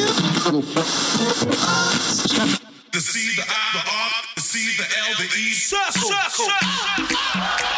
The C, the I, the R, the C, the L, the E. Circle. circle. circle.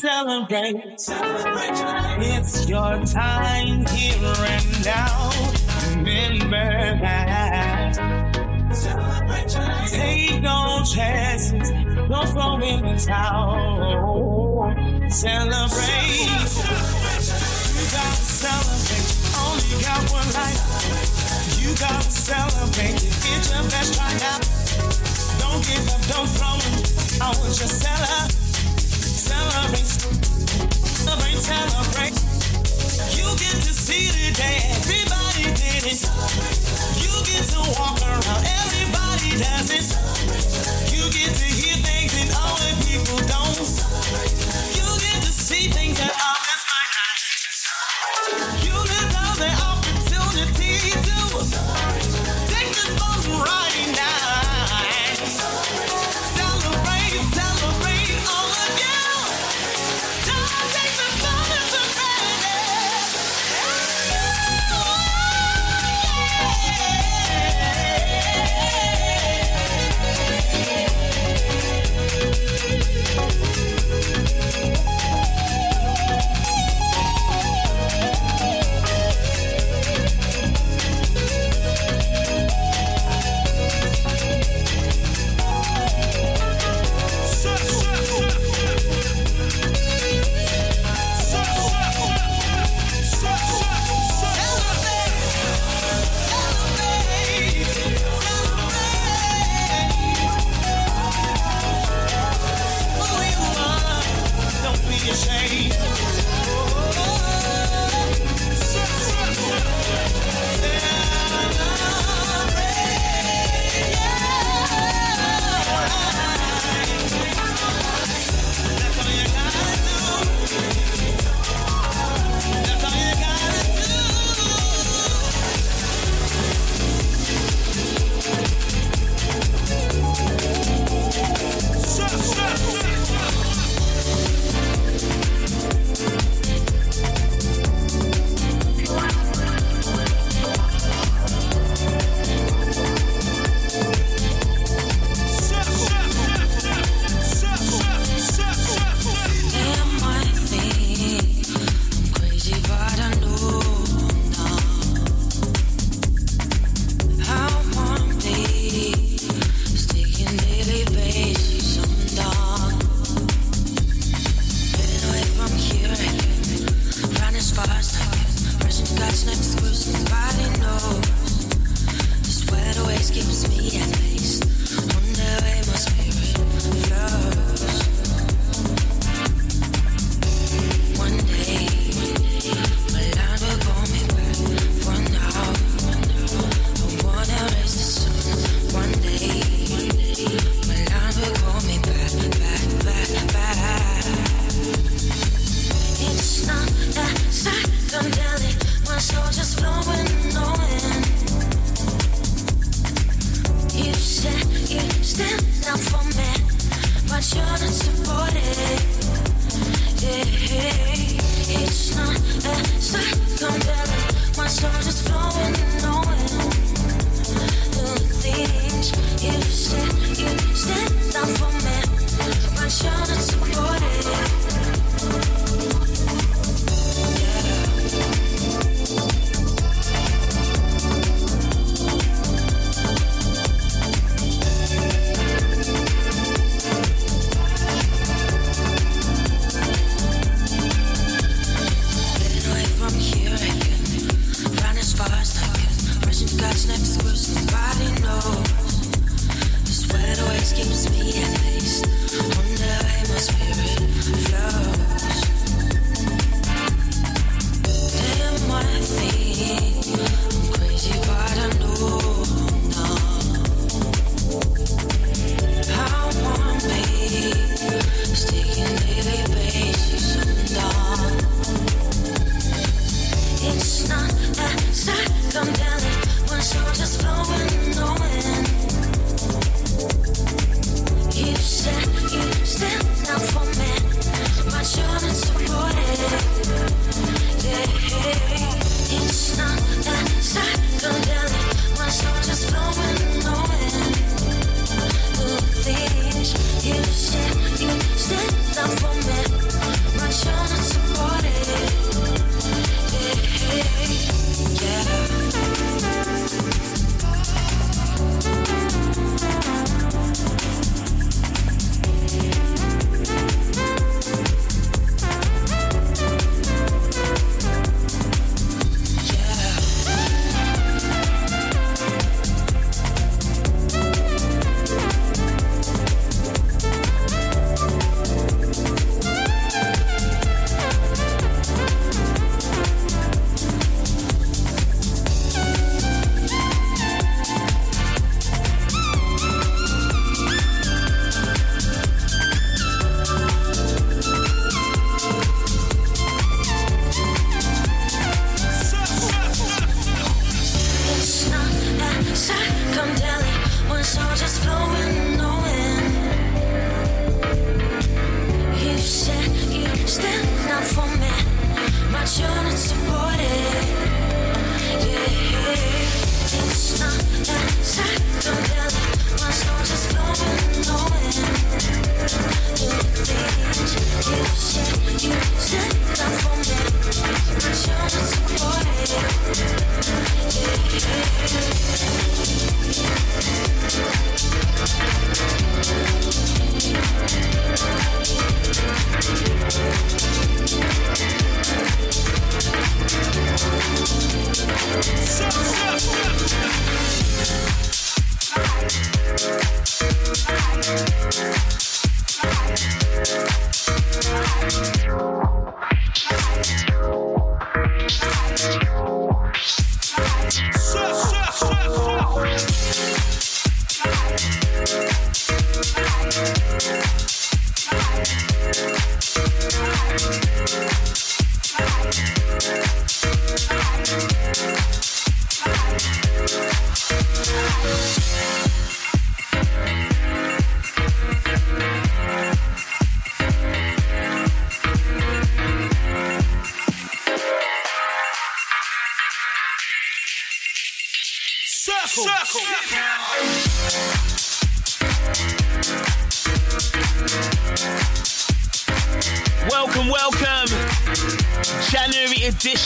celebrate. celebrate. It's your time here and now. Remember that. Take no chances. Don't throw in the towel. Celebrate. You gotta celebrate. Only got one life. You gotta celebrate. Get your best try out. Don't give up, don't throw in. I want you to celebrate celebrate, celebrate, celebrate. You get to see the everybody it. You get to walk around, everybody does it. You get to hear things that people don't. You get to see things that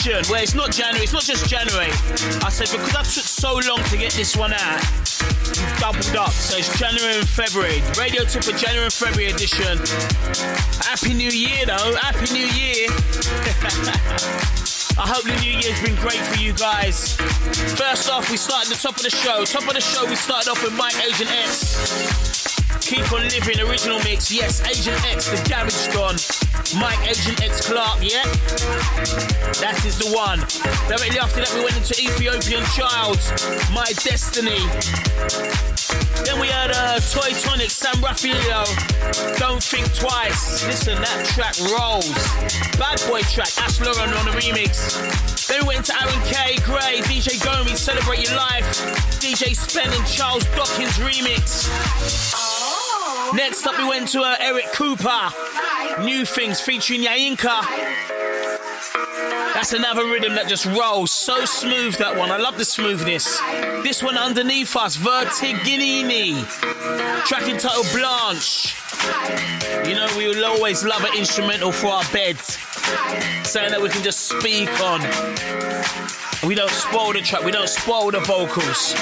Well, it's not January, it's not just January. I said because I took so long to get this one out, you've doubled up. So it's January and February. Radio Tippa January and February edition. Happy New Year, though. Happy New Year. I hope the new year's been great for you guys. First off, we started the top of the show. Top of the show, we started off with Mike Agent X. Keep on living, original mix. Yes, Agent X, the garage gone. Mike Agent X Clark, yeah? That is the one. Directly after that, we went into Ethiopian Chyld, My Destiny. Then we had uh, Toy Tonic, Sam Ruffillo, Don't Think Twice. Listen, that track rolls. Bad Boy track, Ash Lauryn on the remix. Then we went into Aaron K, Gray, DJ Gomi, Celebrate Your Life, DJ Spen and Charles Dockins remix. Next up, we went to uh, Eric Kupper. New Things featuring YaniKa. That's another rhythm that just rolls. So smooth, that one. I love the smoothness. This one underneath us, Vertiginini. Track entitled Blanche. You know, we will always love an instrumental for our beds. Saying that we can just speak on. We don't spoil the track, we don't spoil the vocals.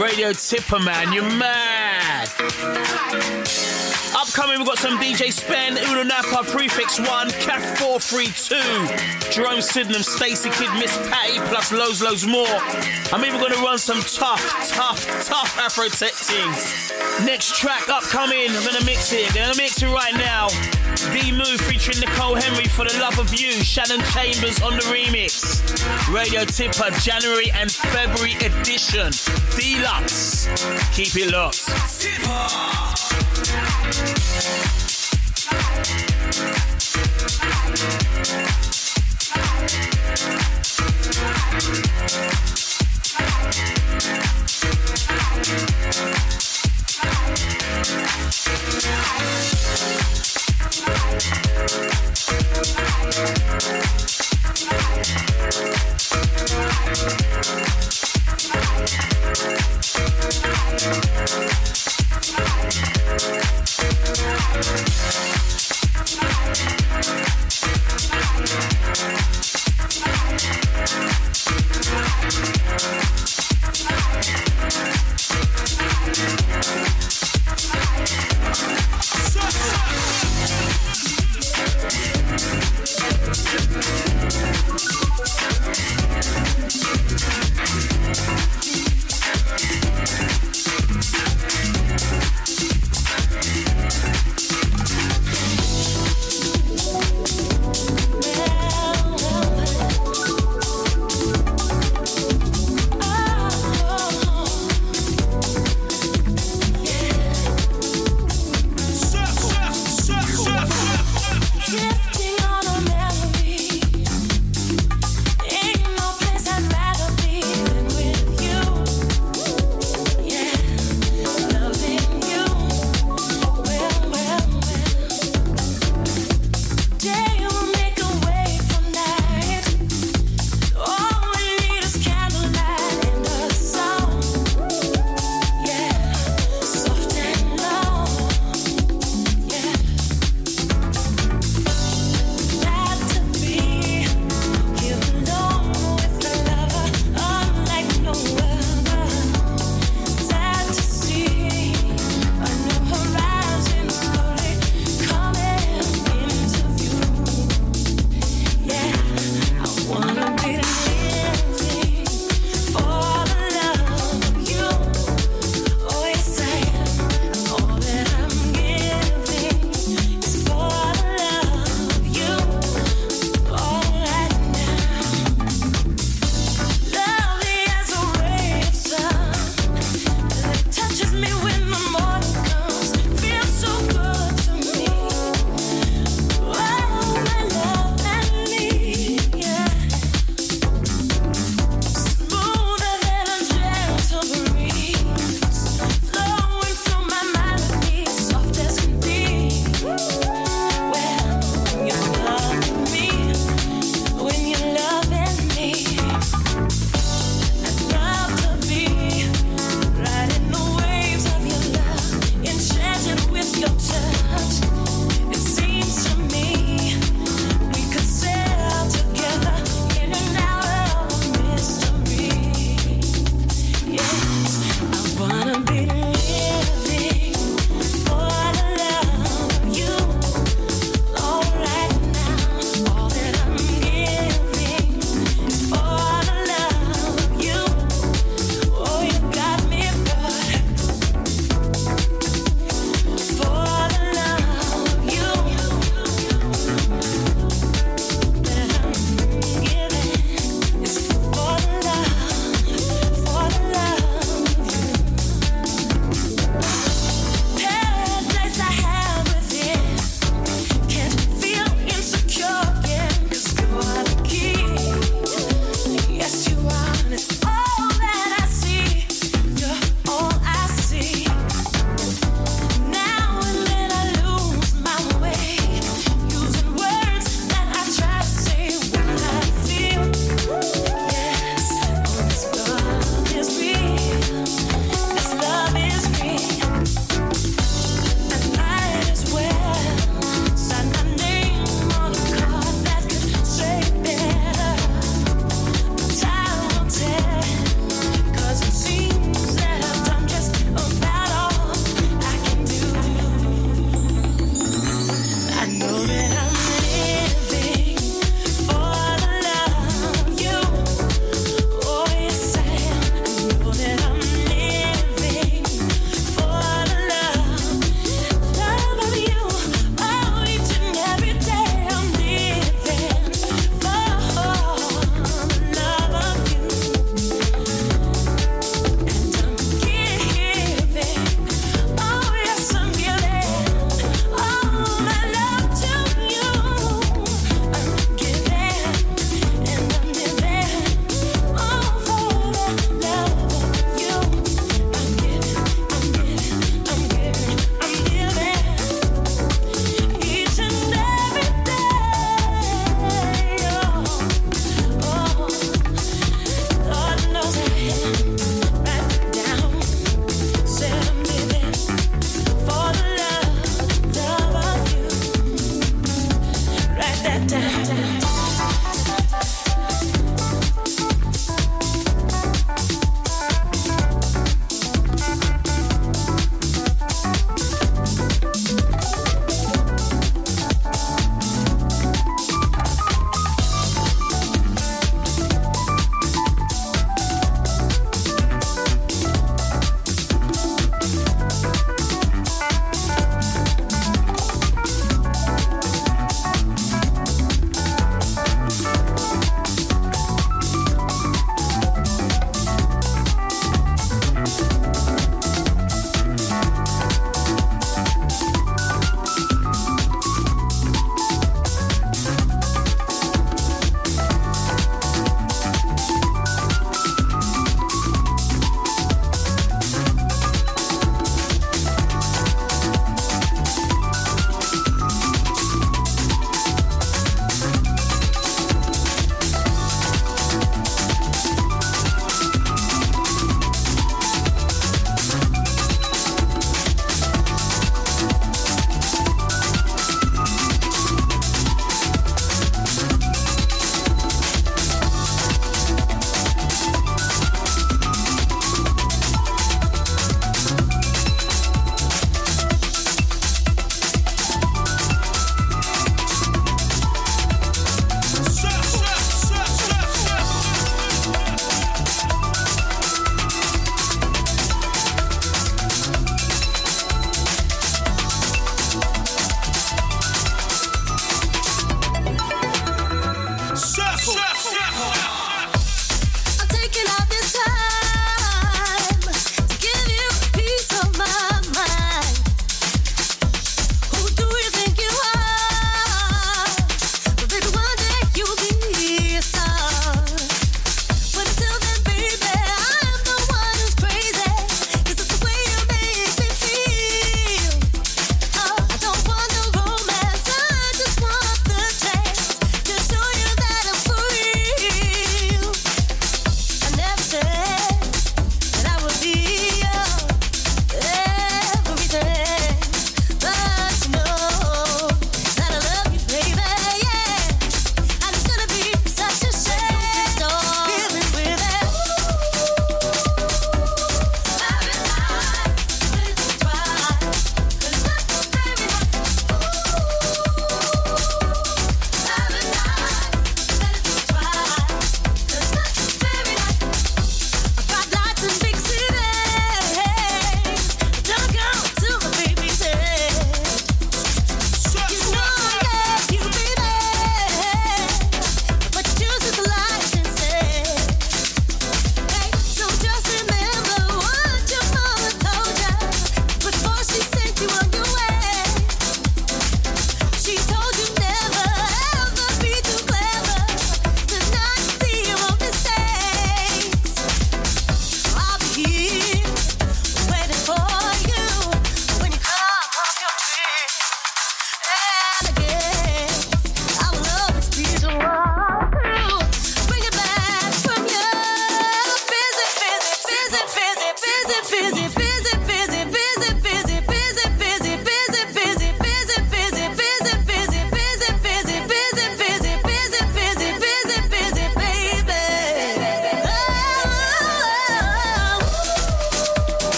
Radio Tippa, man, you're mad. Upcoming, we've got some DJ Spen, Uno Napa, Prefix 1, Cat 432, Jerome Sydenham, Stacy Kidd, Miss Patty, plus loads, loads more. I'm even going to run some tough, tough, tough Afro tech things. Next track upcoming, I'm going to mix it. I'm going to mix it right now. D'Moov featuring Nicole Henry for the love of you. Shannon Chambers on the remix. Radio Tippa, January and February edition. Deluxe. Keep it locked. Bye.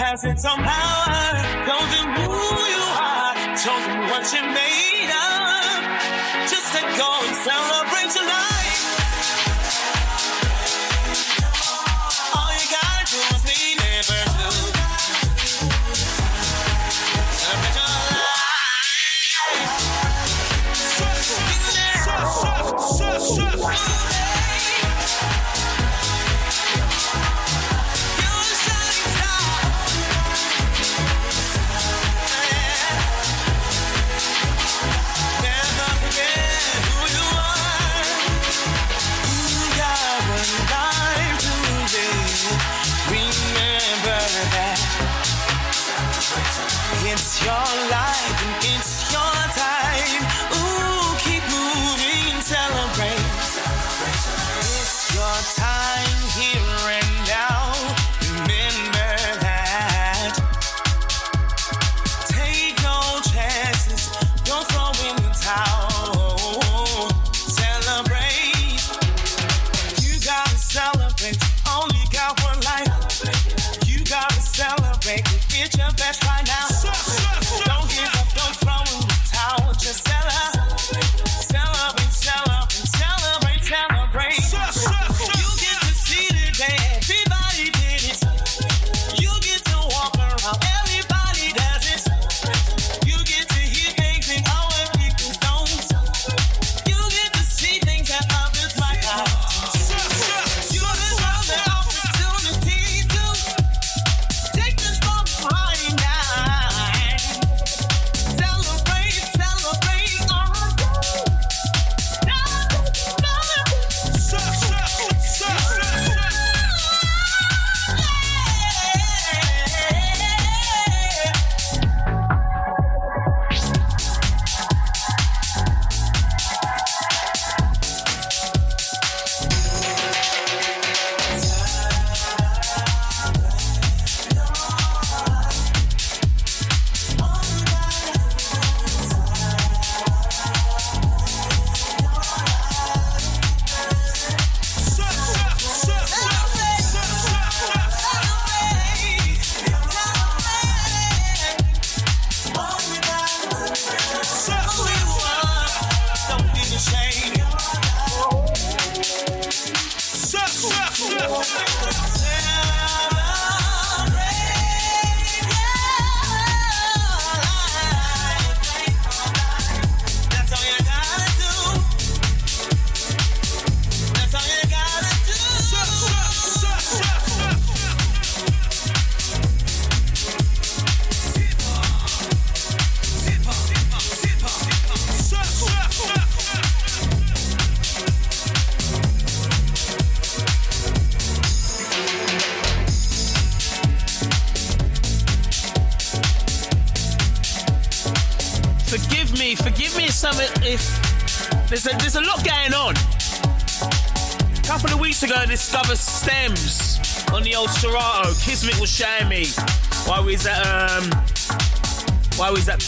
Has its own Get your best right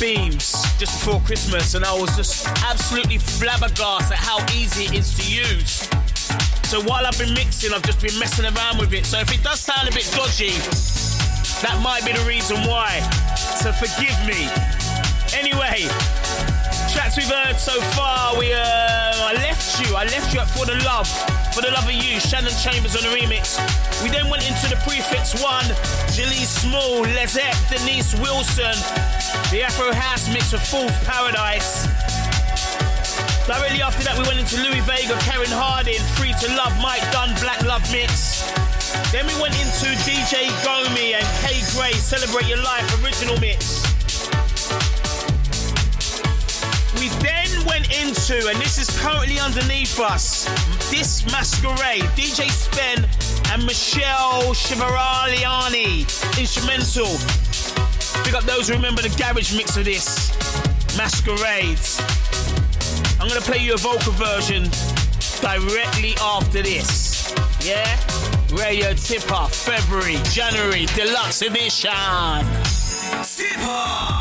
Beams just before Christmas, and I was just absolutely flabbergasted at how easy it is to use. So while I've been mixing, I've just been messing around with it. So if it does sound a bit dodgy, that might be the reason why. So forgive me. Anyway, tracks we've heard so far, we uh, You, I left you at For the Love, For the Love of You, Shannon Chambers on the remix. We then went into the prefix one, Jaelee Small, Lesette, Denise Wilson, the Afro House mix of Fool's Paradise. Directly after that, we went into Louie Vega, Karen Harding, Free to Love, Mike Dunn, Black Love mix. Then we went into DJ Gomi and K Gray, Celebrate Your Life, original mix. And this is currently underneath us, this masquerade, DJ Spen and Michele Chiavarini, instrumental. Pick up those who remember the garage mix of this masquerade. I'm gonna play you a vocal version directly after this. Yeah? Radio Tippa, February, January, deluxe edition. Tippa!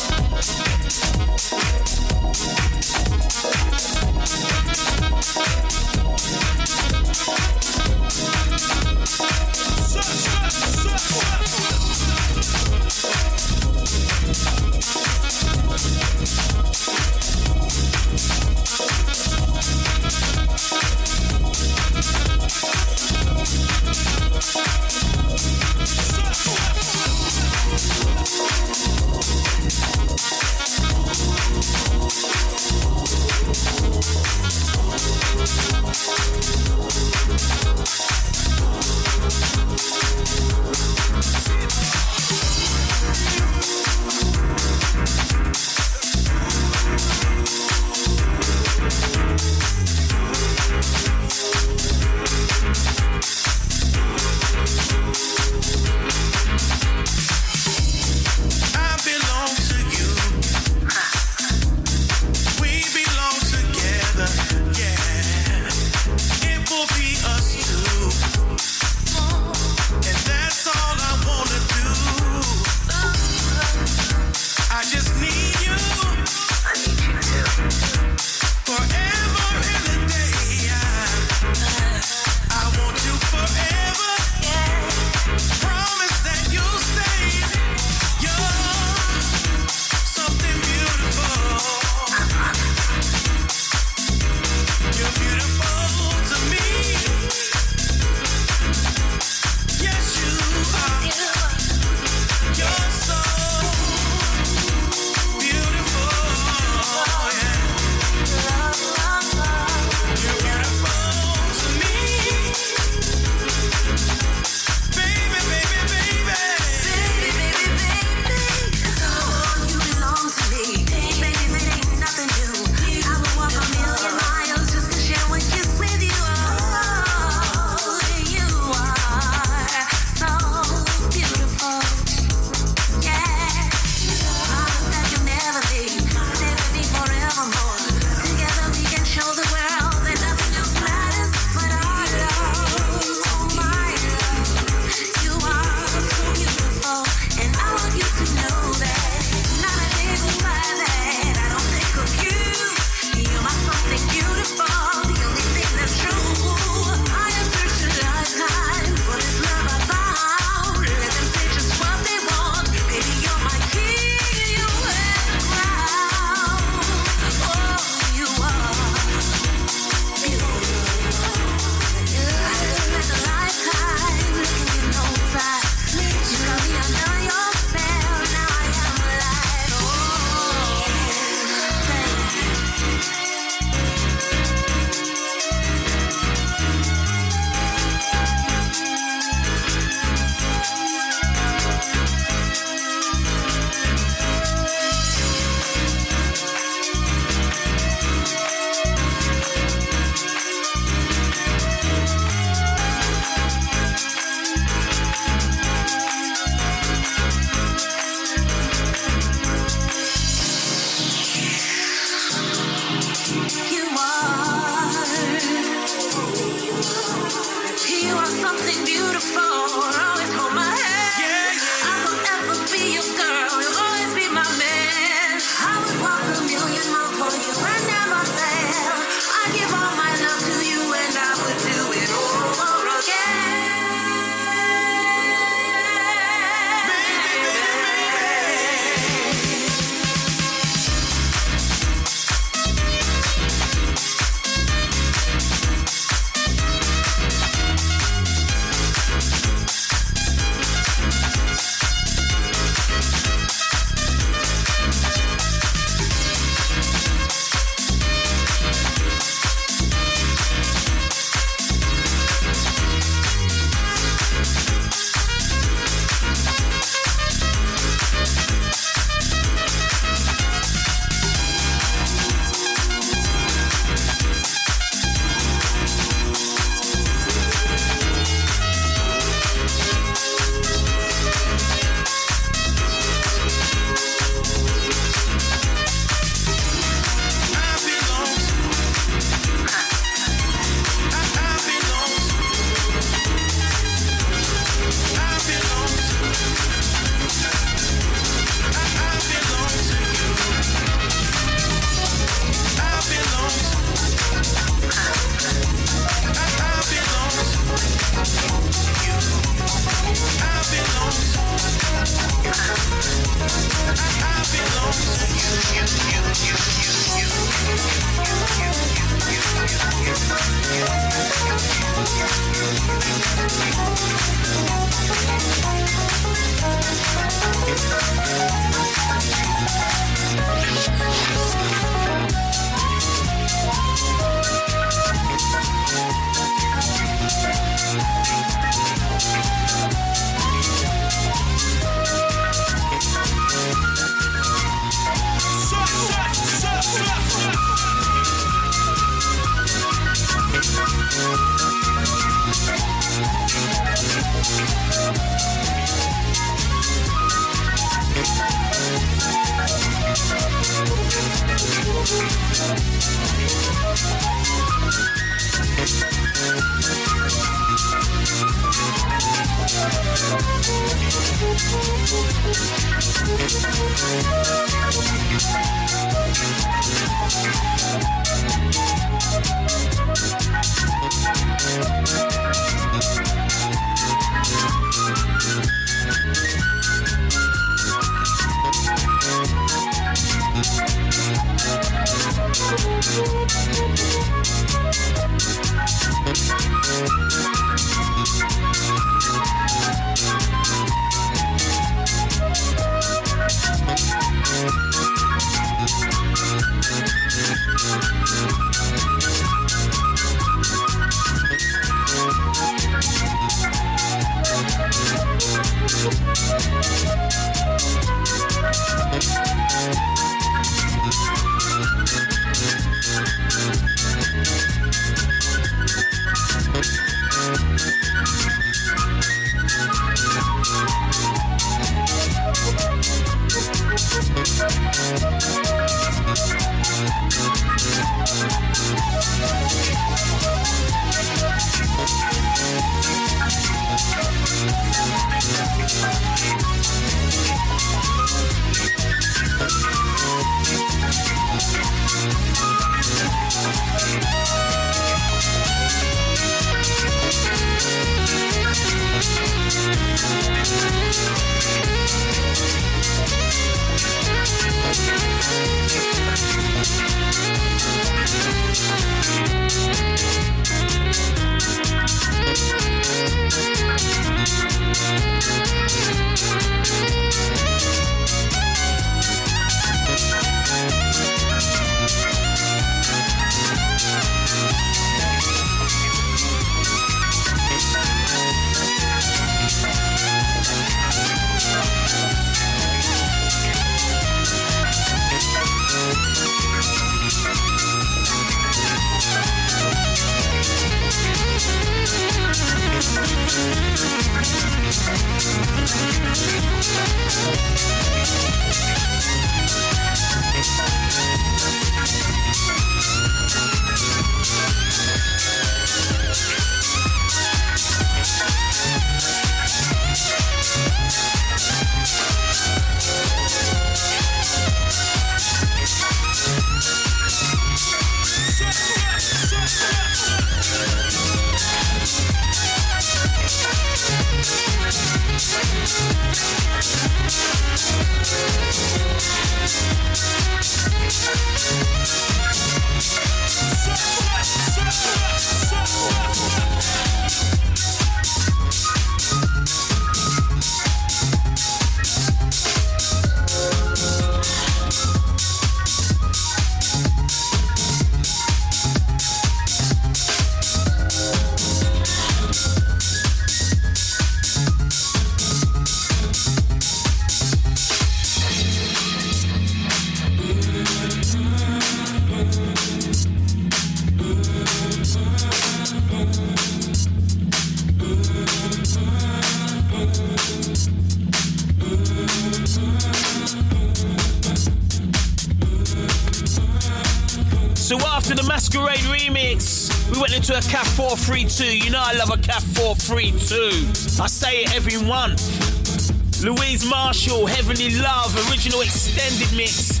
432. I say it every month. Louise Marshall, Heavenly Love, original extended mix.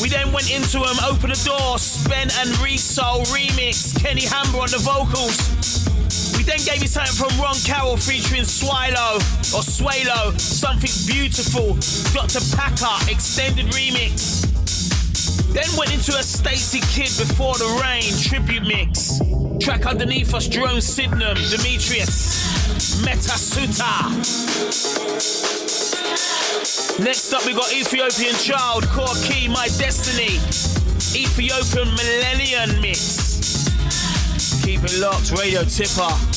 We then went into um, Open the Door, Spen and Reelsoul remix, Kenny Hamber on the vocals. We then gave you something from Ron Carroll featuring Swilo or Swalo, Something Beautiful, Dr. Packer, extended remix. Then went into a Stacy Kidd Before the Rain tribute mix. Track underneath us, Jerome Sydenham, Demetrius, Metta Sutta. Next up, we got Ethiopian Chyld, Core Key, My Destiny, Ethiopian Melanin Mix. Keep it locked, Radio Tippa.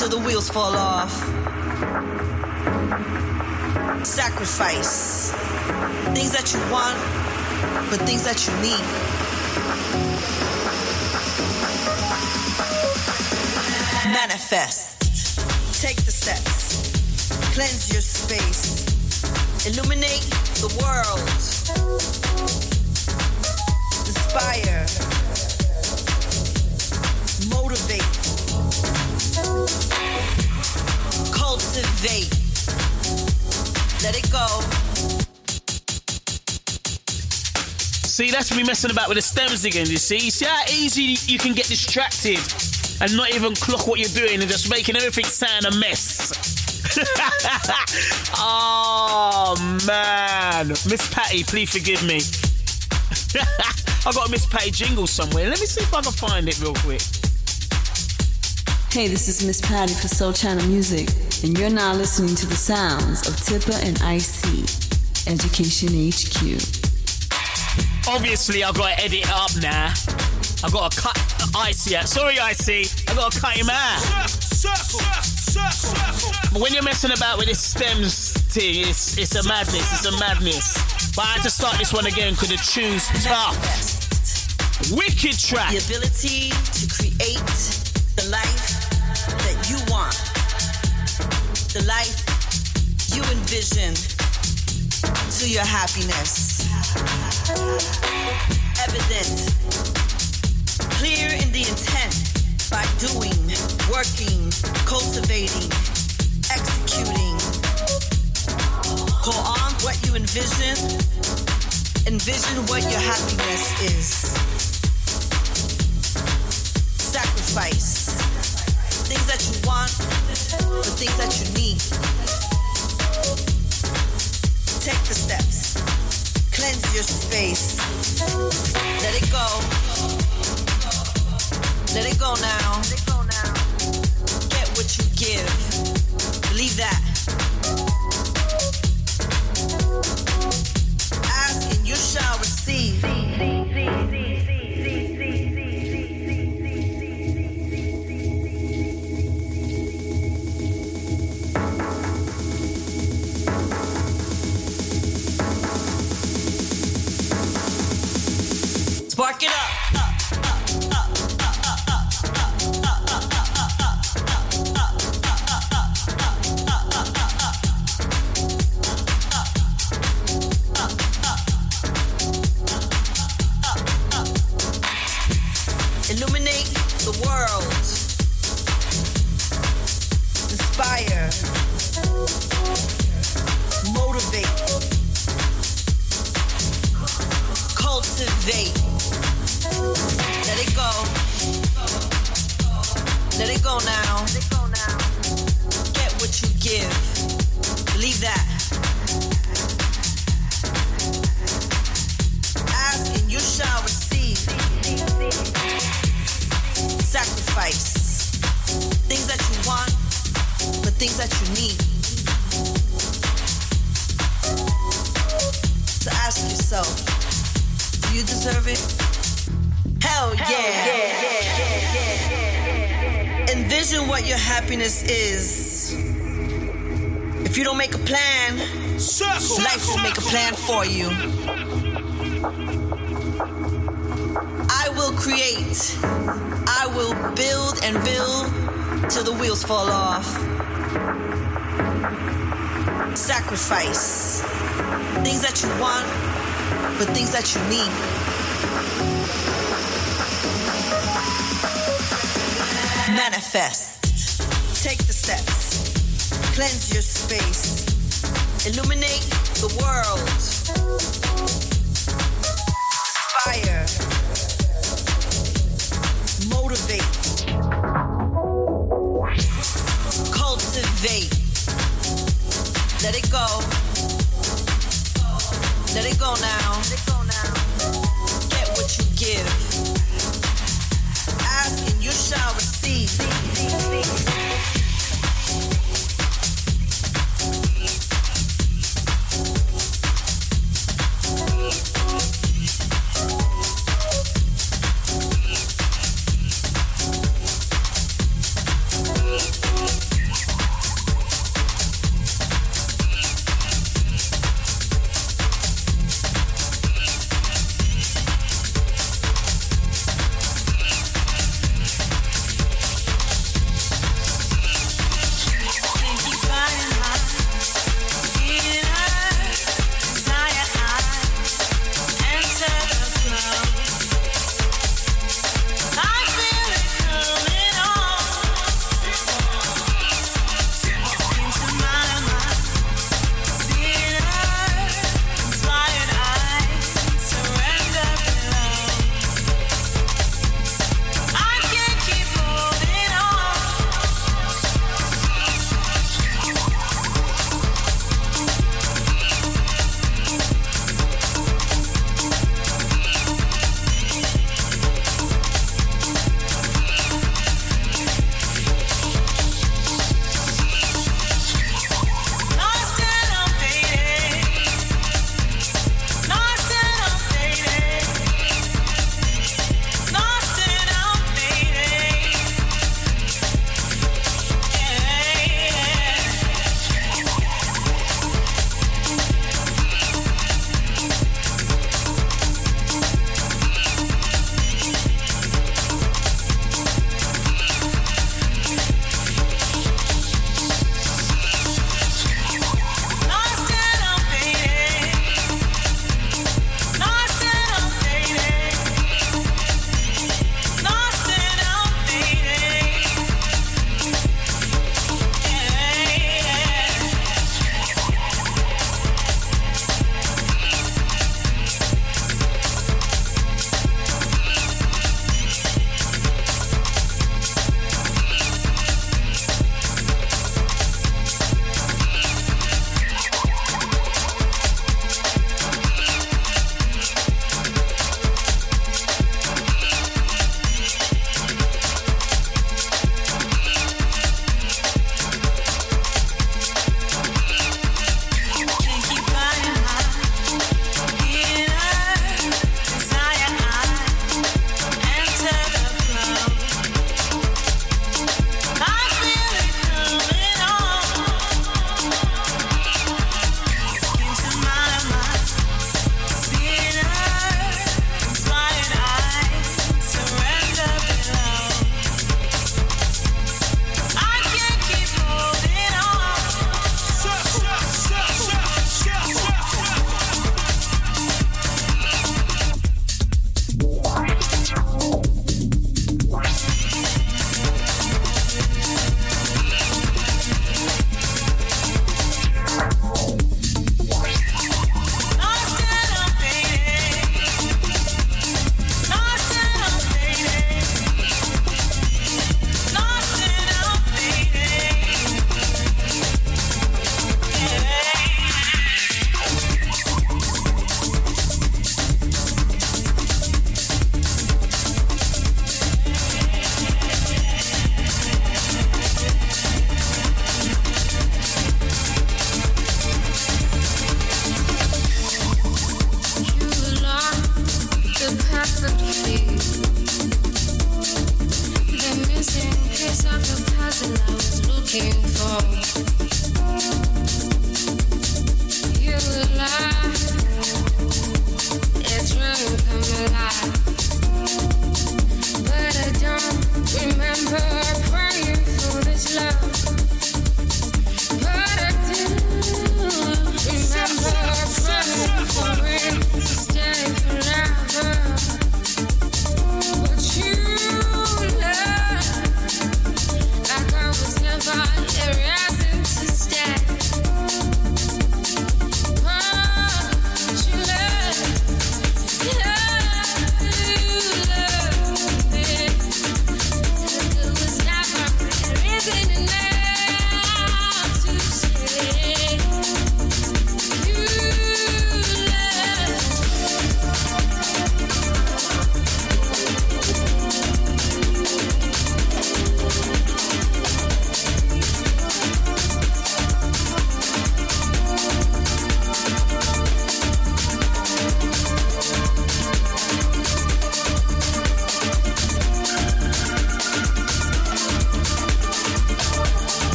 Till the wheels fall off. Sacrifice. Things that you want, but things that you need. Manifest. Take the steps. Cleanse your space. Illuminate the world. Inspire. Cultivate. Let it go. See, that's me messing about with the stems again, you see? See how easy you can get distracted and not even clock what you're doing and just making everything sound a mess. oh, man. Miss Patty, please forgive me. I got a Miss Patty jingle somewhere. Let me see if I can find it real quick. Hey, this is Miss Patty for Soul Channel Music, and you're now listening to the sounds of Tippa and IC, Education HQ. Obviously, I've got to edit it up now. I've got to cut Icy out. Sorry, IC, I've got to cut him out. But when you're messing about with this stems thing, it's, it's a madness. It's a madness. But I had to start this one again because the tune's tough. Wicked track. The ability to create the life that you want, the life you envision to your happiness. Evident, clear in the intent by doing, working, cultivating, executing. Go on what you envision. Envision what your happiness is sacrifice. That you want, the things that you need. Take the steps. Cleanse your space. Let it go. Let it go now. Get what you give. Believe that. It up. Envision what your happiness is. If you don't make a plan, life will make a plan for you. I will create. I will build and build till the wheels fall off. Sacrifice. Things that you want, but things that you need. Manifest. Take the steps. Cleanse your space. Illuminate the world. Inspire. Motivate. Cultivate. Let it go. Let it go now. Get what you give. Ask and you shall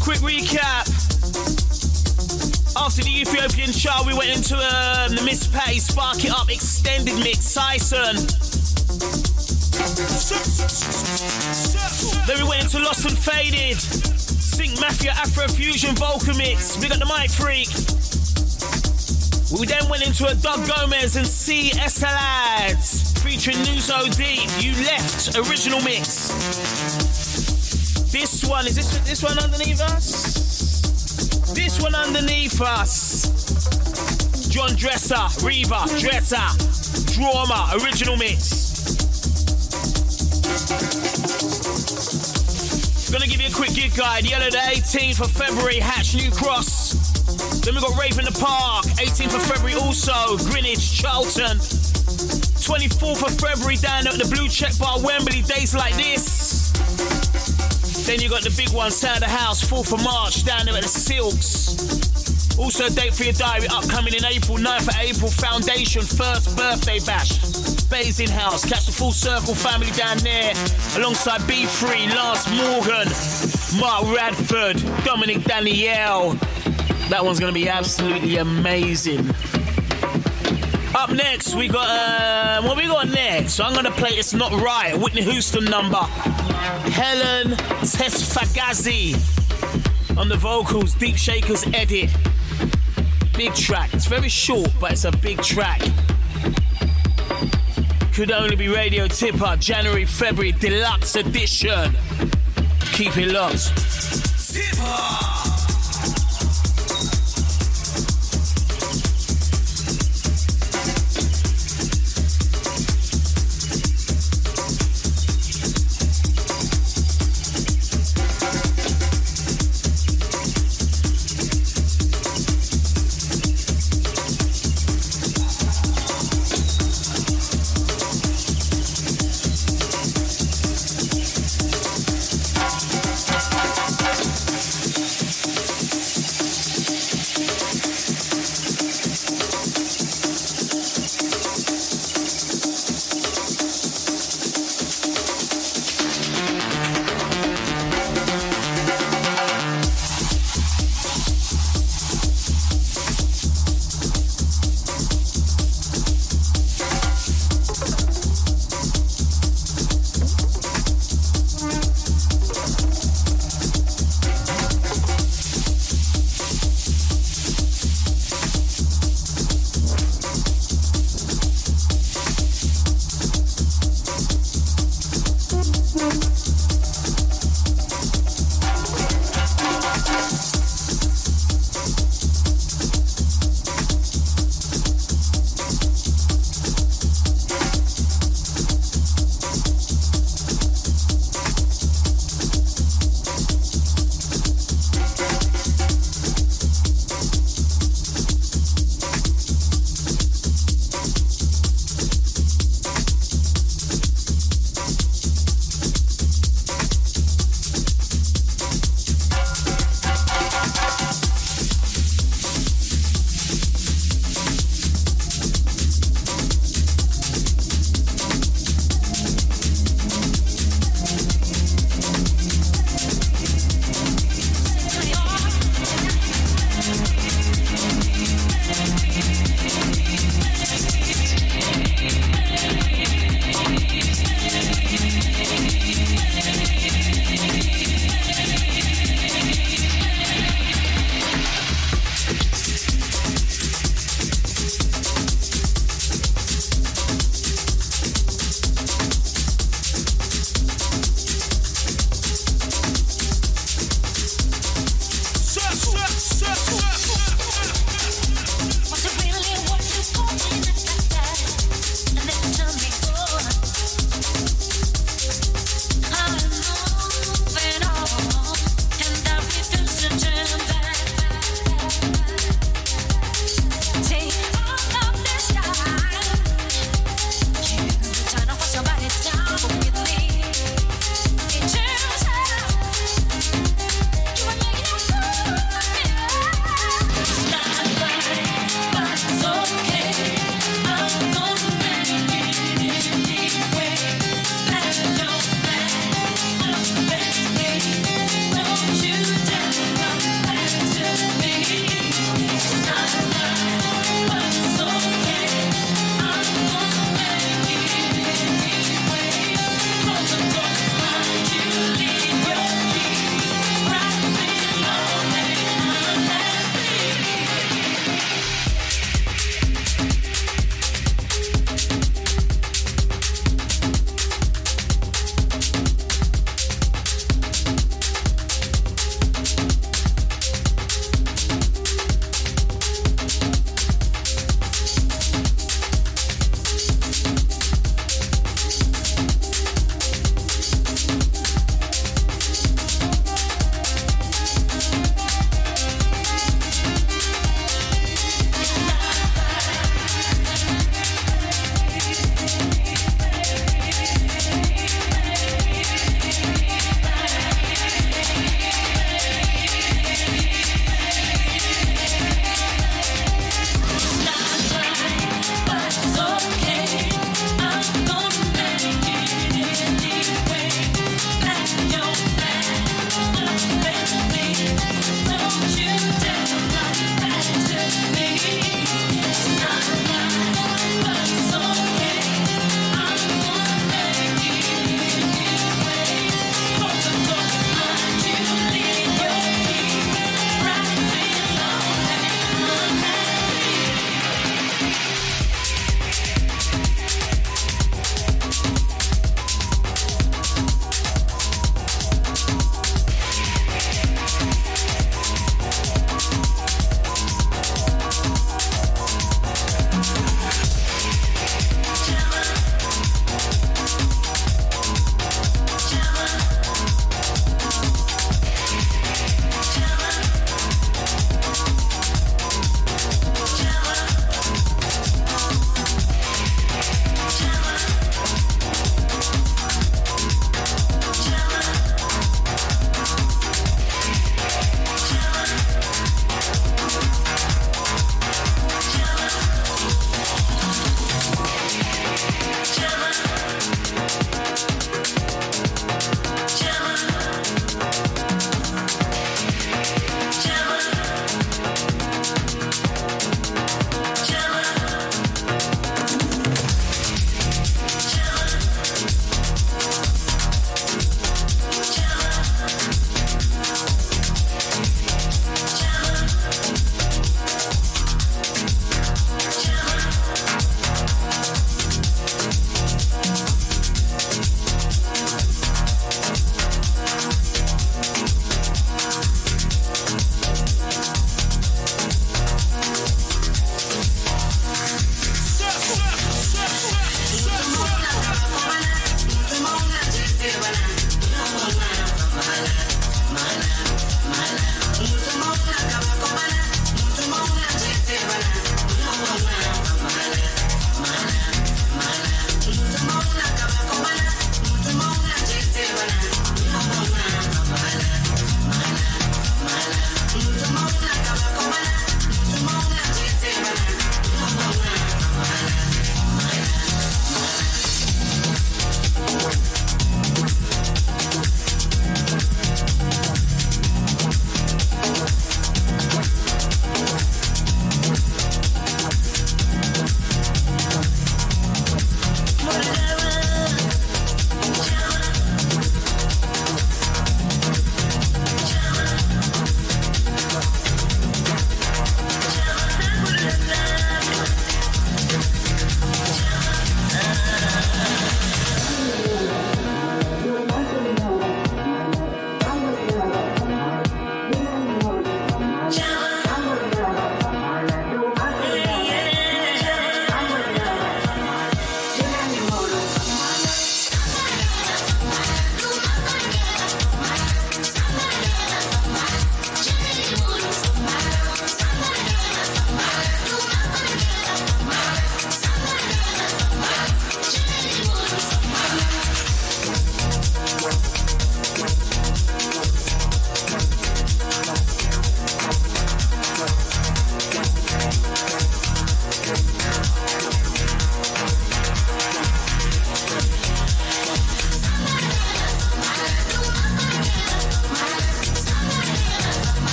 quick recap. After the Ethiopian Chyld, we went into um, the Miss Patty Spark It Up extended mix, Saison. Then we went into Lost and Faded, Sync Mafia Afro Fusion Vocal Mix. We got the MicFreak. We then went into a Doug Gomez and Cee ElAssaad featuring Nuzu Deep. You left original mix. This one is this this one underneath us. This one underneath us. Johan Dresser, Reveh, Drezza, Daruma, original mix. Gonna give you a quick gig guide. Yellow the 18th of February, Hatch New Cross. Then we got Rave in the Park, 18th of February also, Greenwich, Charlton. 24th of February down at the Blue Check Bar, Wembley, days like this. Then you got the big one, Sound of House, 4th of March, down there at the Silks. Also a date for your diary, upcoming in April, 9th of April, Foundation, first birthday bash. Basing House, catch the full circle family down there, alongside B3, Lance Morgan, Mark Radford, Dominic Danielle. That one's gonna be absolutely amazing. Up next, we got uh, what we got next. So I'm gonna play "It's Not Right" Whitney Houston number. Helen Tesfagazi on the vocals, Deep Shakers edit. Big track. It's very short, but it's a big track. Could only be Radio Tippa, January, February, deluxe edition. Keep it locked. what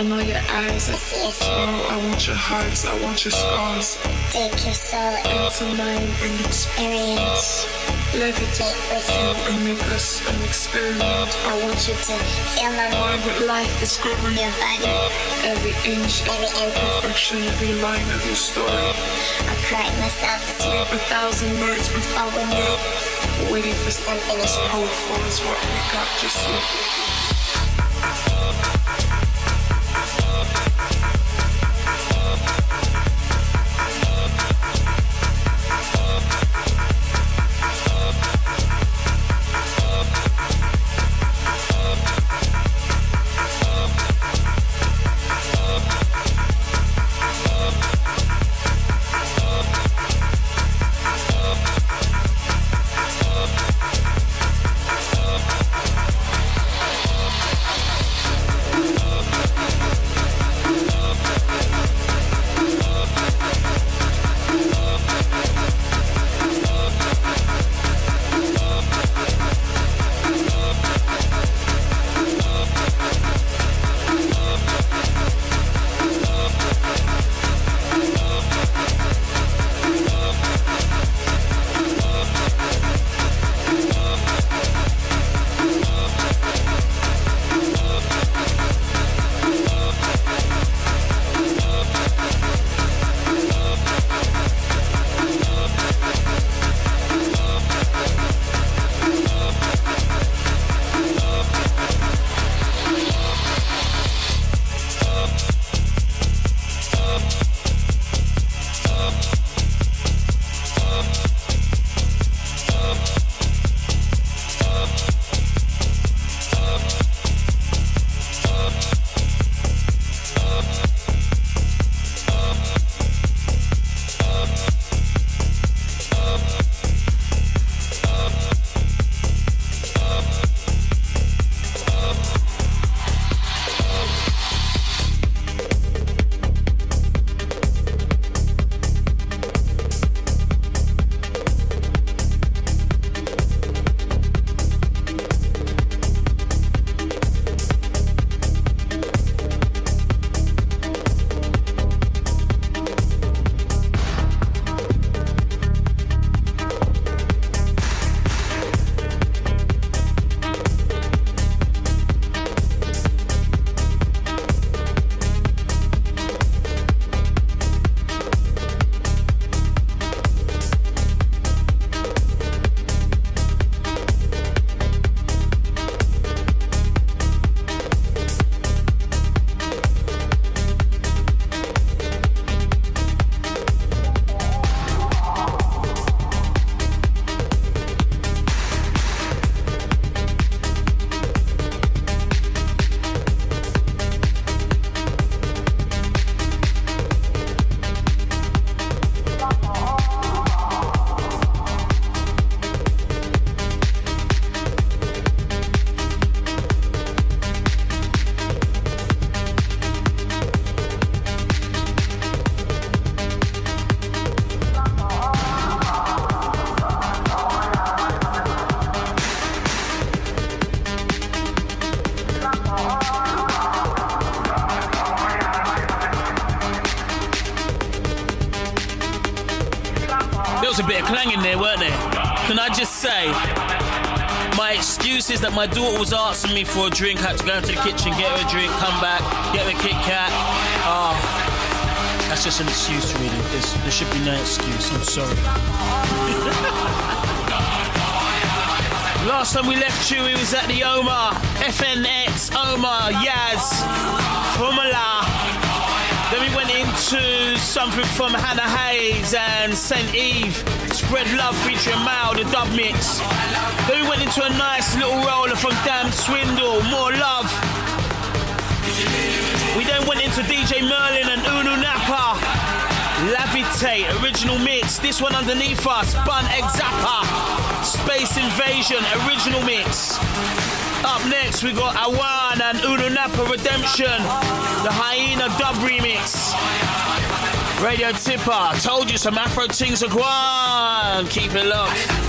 I know your eyes. I feel small. I want your hearts. I want your scars. Take your soul Into mine and experience. levitate with you. and make us an experiment. I want you to feel my mind, with life discovery. your body, Every inch, every imperfection. perfection, every line of your story. I cried myself to sleep. A thousand words before we know waiting for something is as powerful as what we got just yet. That my daughter was asking me for a drink. I had to go into the kitchen, get her a drink, come back, get her a Kit Kat. Oh, that's just an excuse, really. There's, there should be no excuse. I'm sorry. Last time we left you, we was at the Omar, FNX, Omar, Yaz, Formula. Then we went into something from Hannah Hayes and St. Eve, Spread Love featuring Mao, the dub mix. We went into a nice little roller from Damn Swindle, More Love. We then went into DJ Merlin and Enoo Napa. Levitate, original mix. This one underneath us, Bun Exapa. Space Invasion, original mix. Up next, we got Awan and Enoo Napa Redemption, the Hyena dub remix. Radio Tippa, told you some Afro things are gone. Keep it locked.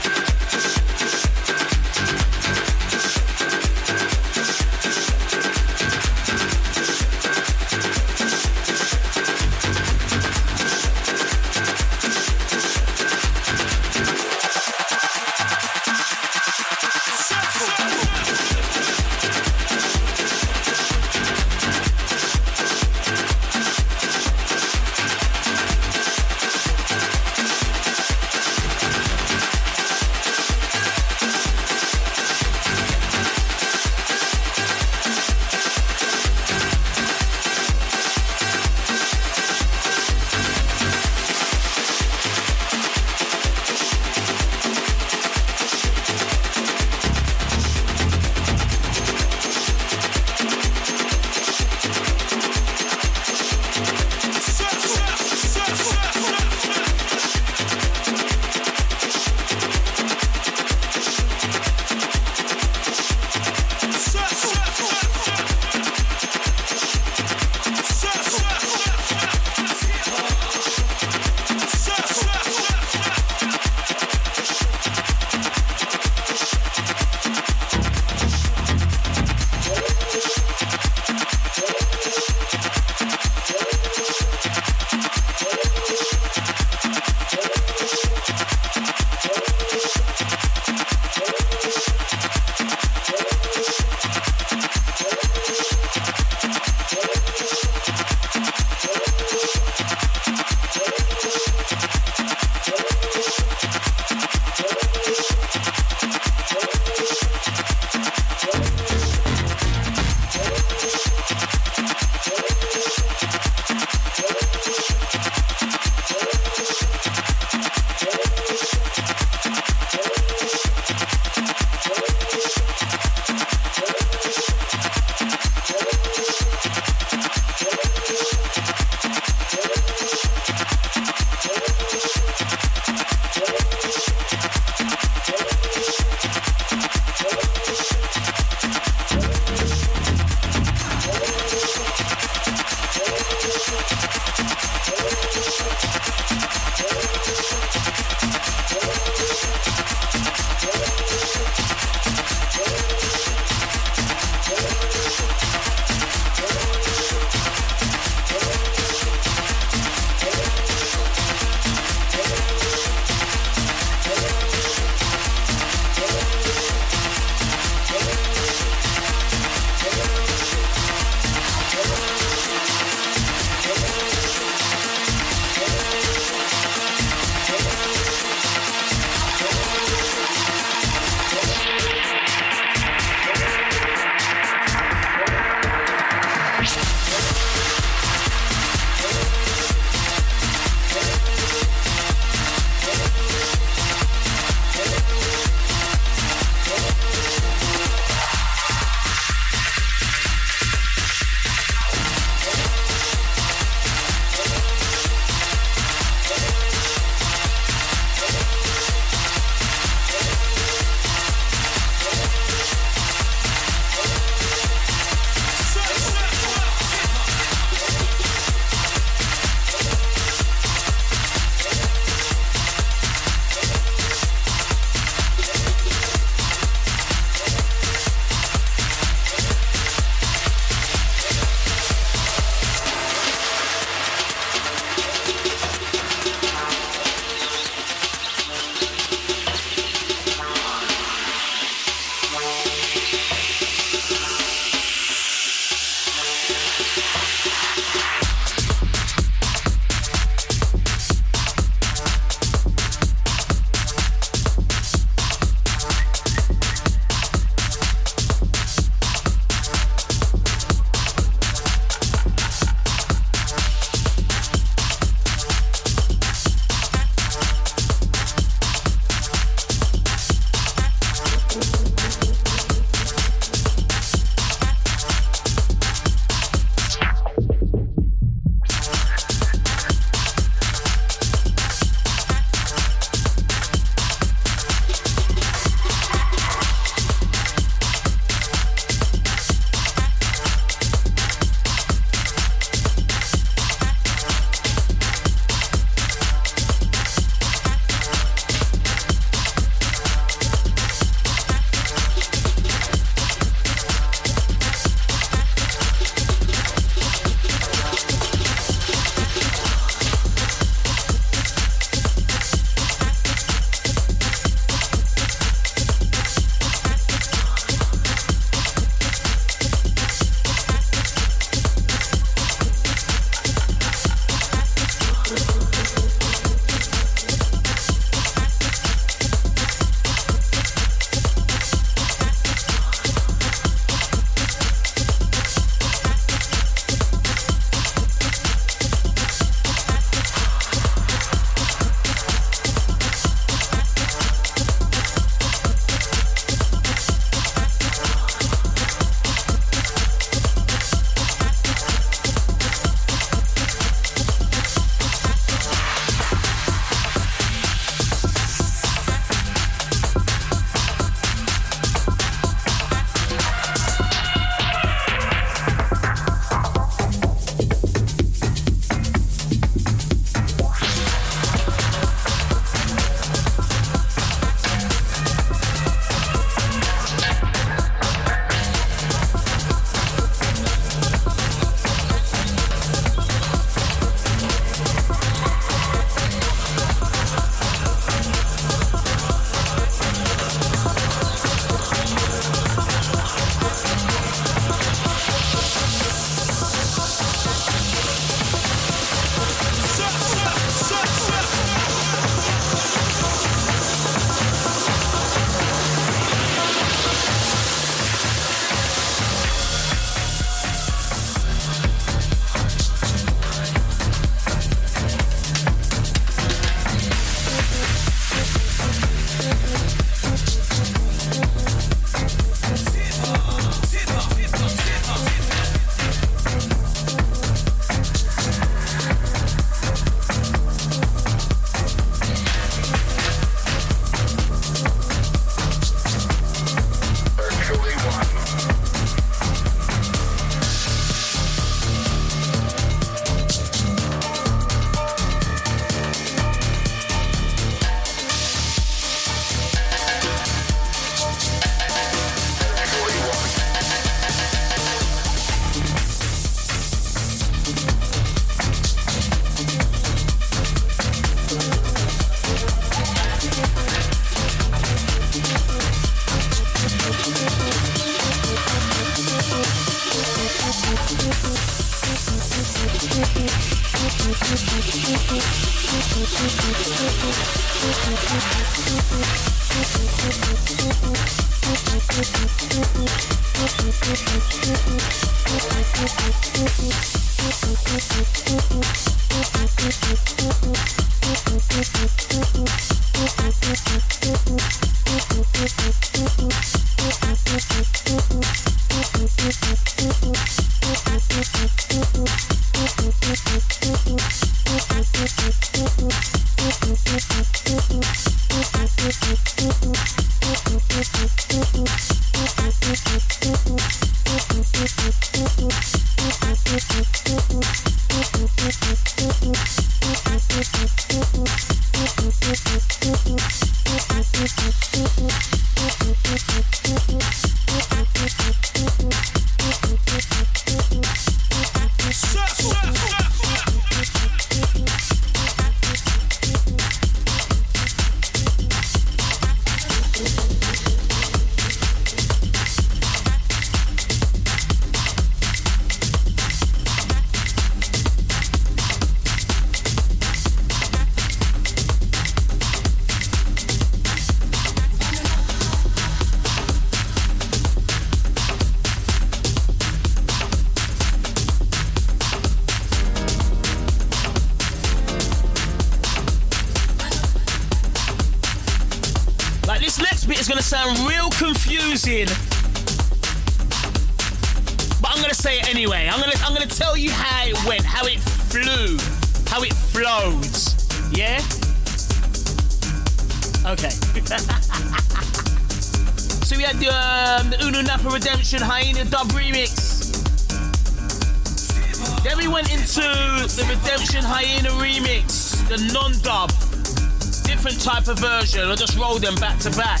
Version. I just rolled them back to back.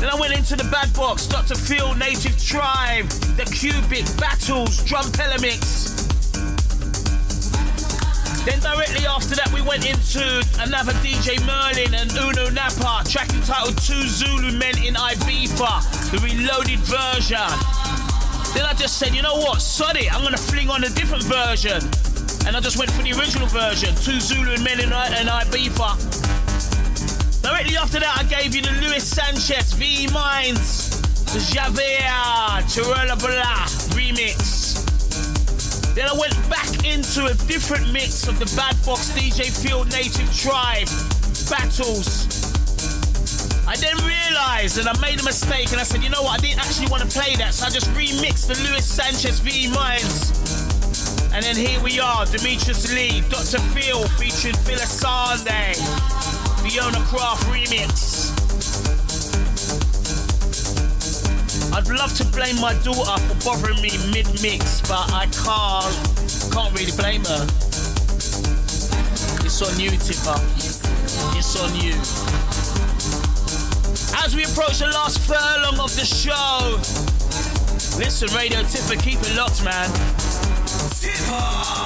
Then I went into the bad box, Dr. Phil, Native Tribe, the Cubic, Battles, Drum Mix. Then directly after that, we went into another DJ Merlin and Enoo Napa, track entitled Two Zulu Men in Ibiza, the reloaded version. Then I just said, you know what, sod it, I'm gonna fling on a different version and I just went for the original version, two Zulu men in, in Ibiza. After that, I gave you the Luis Sanchez V Minds, the Javier Chirella Bala remix. Then I went back into a different mix of the Bad Box DJ Field Native Tribe battles. I then realised that I made a mistake and I said, you know what, I didn't actually want to play that, so I just remixed the Luis Sanchez V Minds. And then here we are, Demetrius Lee, Dr. Phil featuring Phil Fiona Craft remix. I'd love to blame my daughter for bothering me mid-mix, but I can't, can't really blame her. It's on you, Tippa. It's on you. As we approach the last furlong of the show, listen, Radio Tippa, keep it locked, man. Give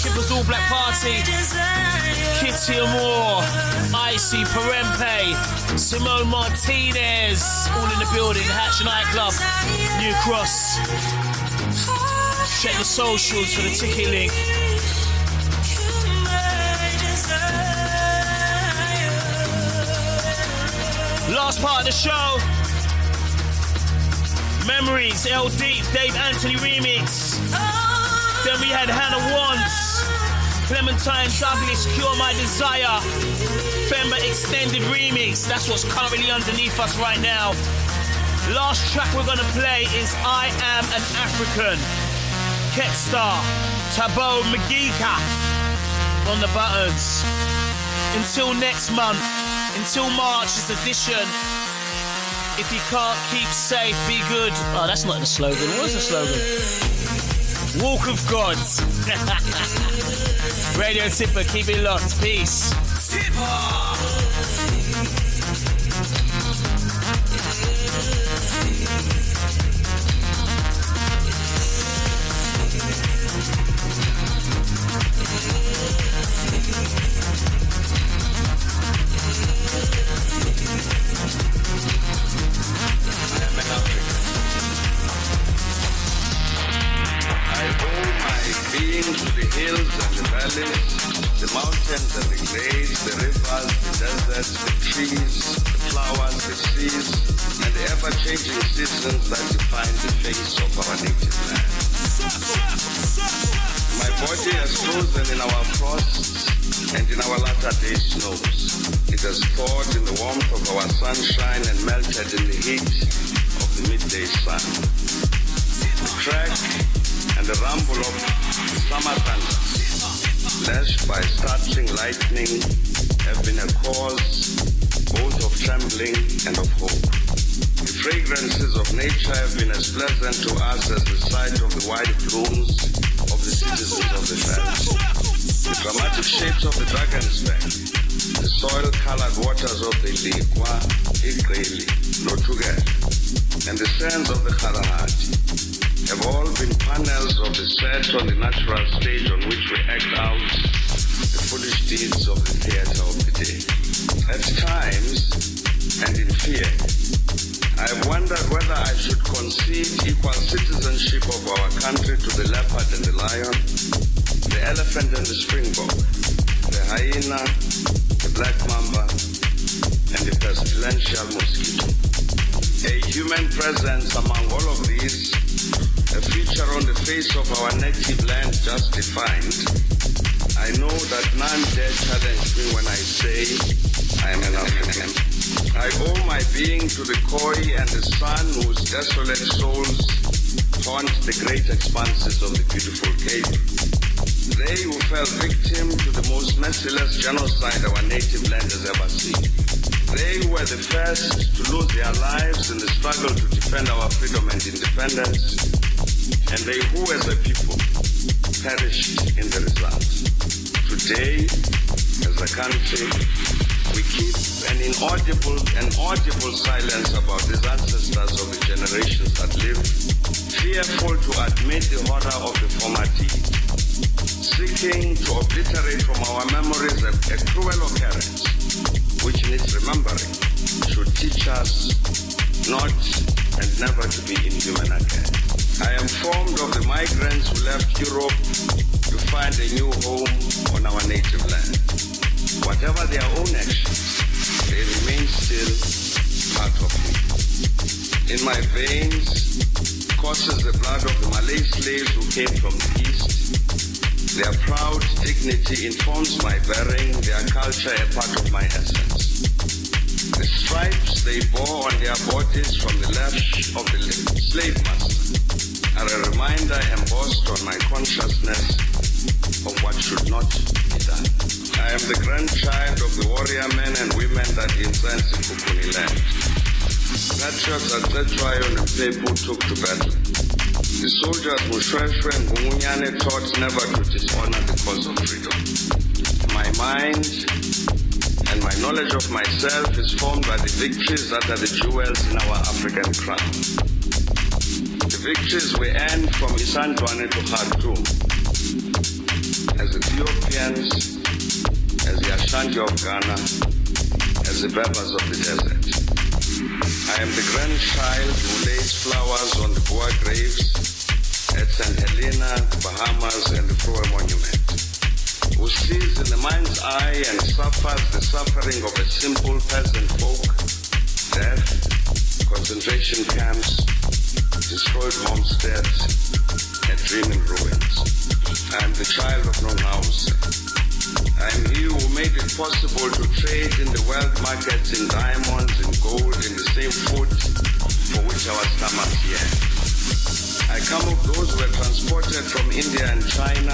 Trippers All Black Party. Kitty Amore, Icy Perempe, Simone Martinez, all in the building. Hatch Nightclub, New Cross. Check the socials for the ticket link. Last part of the show. Memories, LD, Dave Anthony remix. Then we had Hannah Wants, Clementine Douglas, Cure My Desire, Femba Extended Remix. That's what's currently underneath us right now. Last track we're gonna play is I Am an African. Ketstar, Tabo Magika on the buttons. Until next month, until March's edition. If you can't keep safe, be good. Oh, that's not the slogan. What's the slogan? Walk of God. Radio Tippa, keep it locked. Peace. Of nature have been as pleasant to us as the sight of the white blooms of the citizens of the fence. The dramatic shapes of the Drakensberg, the soil-colored waters of the Lekoa, Ikreli, Lotugel, and the sands of the Kalahati have all been panels of the set on the natural stage on which we act out the foolish deeds of the theater of the day. At times, and in fear, I wondered whether I should concede equal citizenship of our country to the leopard and the lion, the elephant and the springbok, the hyena, the black mamba, and the pestilential mosquito. A human presence among all of these a feature on the face of our native land just defined, I know that none dare challenge me when I say I am an African. I owe my being to the Khoi and the San whose desolate souls haunt the great expanses of the beautiful Cape. They who fell victim to the most merciless genocide our native land has ever seen. They were the first to lose their lives in the struggle to defend our freedom and independence and they who as a people perished in the result. Today, as a country, we keep an inaudible and audible silence about these ancestors of the generations that lived, fearful to admit the horror of the former deed, seeking to obliterate from our memories a, a cruel occurrence, which needs remembering, should teach us not and never to be inhuman again. I am formed of the migrants who left Europe to find a new home on our native land. Whatever their own actions, they remain still part of me. In my veins courses the blood of the Malay slaves who came from the east. Their proud dignity informs my bearing, their culture a part of my essence. The stripes they bore on their bodies from the lash of the slave master are a reminder embossed on my consciousness of what should not be done. I am the grandchild of the warrior men and women that incense the Kukuni land. Patriots at Cetshwayo and Mphephu took to battle. The soldiers Moshoeshoe and Ngungunyane taught never to dishonor the cause of freedom. My mind and my knowledge of myself is formed by the victories that are the jewels in our African crown. The victories we earned from Isandlwana to Khartoum as Ethiopians, as the Ashanti of Ghana, as the Berbers of the desert. I am the grandchild who lays flowers on the Boer graves at St. Helena, Bahamas, and the Flower Monument, who sees in the mind's eye and suffers the suffering of a simple peasant folk, death, concentration camps, destroyed homesteads, and dreaming ruins. I am the child of Nongqause. Am he who made it possible to trade in the world markets in diamonds and gold in the same food for which our stomachs yearn. I come of those who were transported from India and China,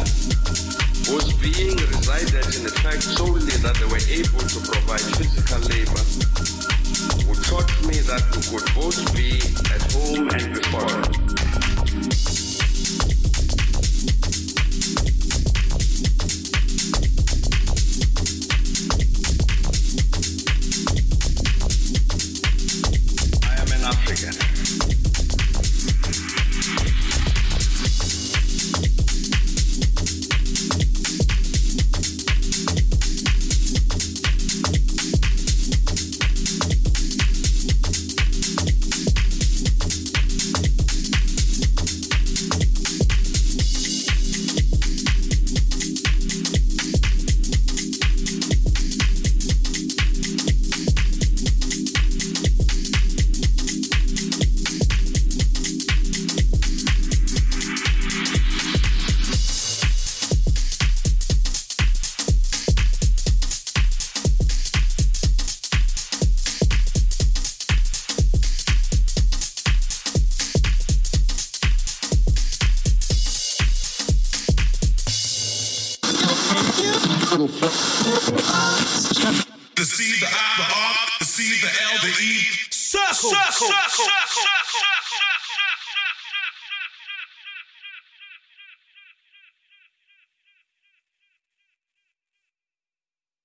whose being resided in the fact solely that they were able to provide physical labor, who taught me that we could both be at home and be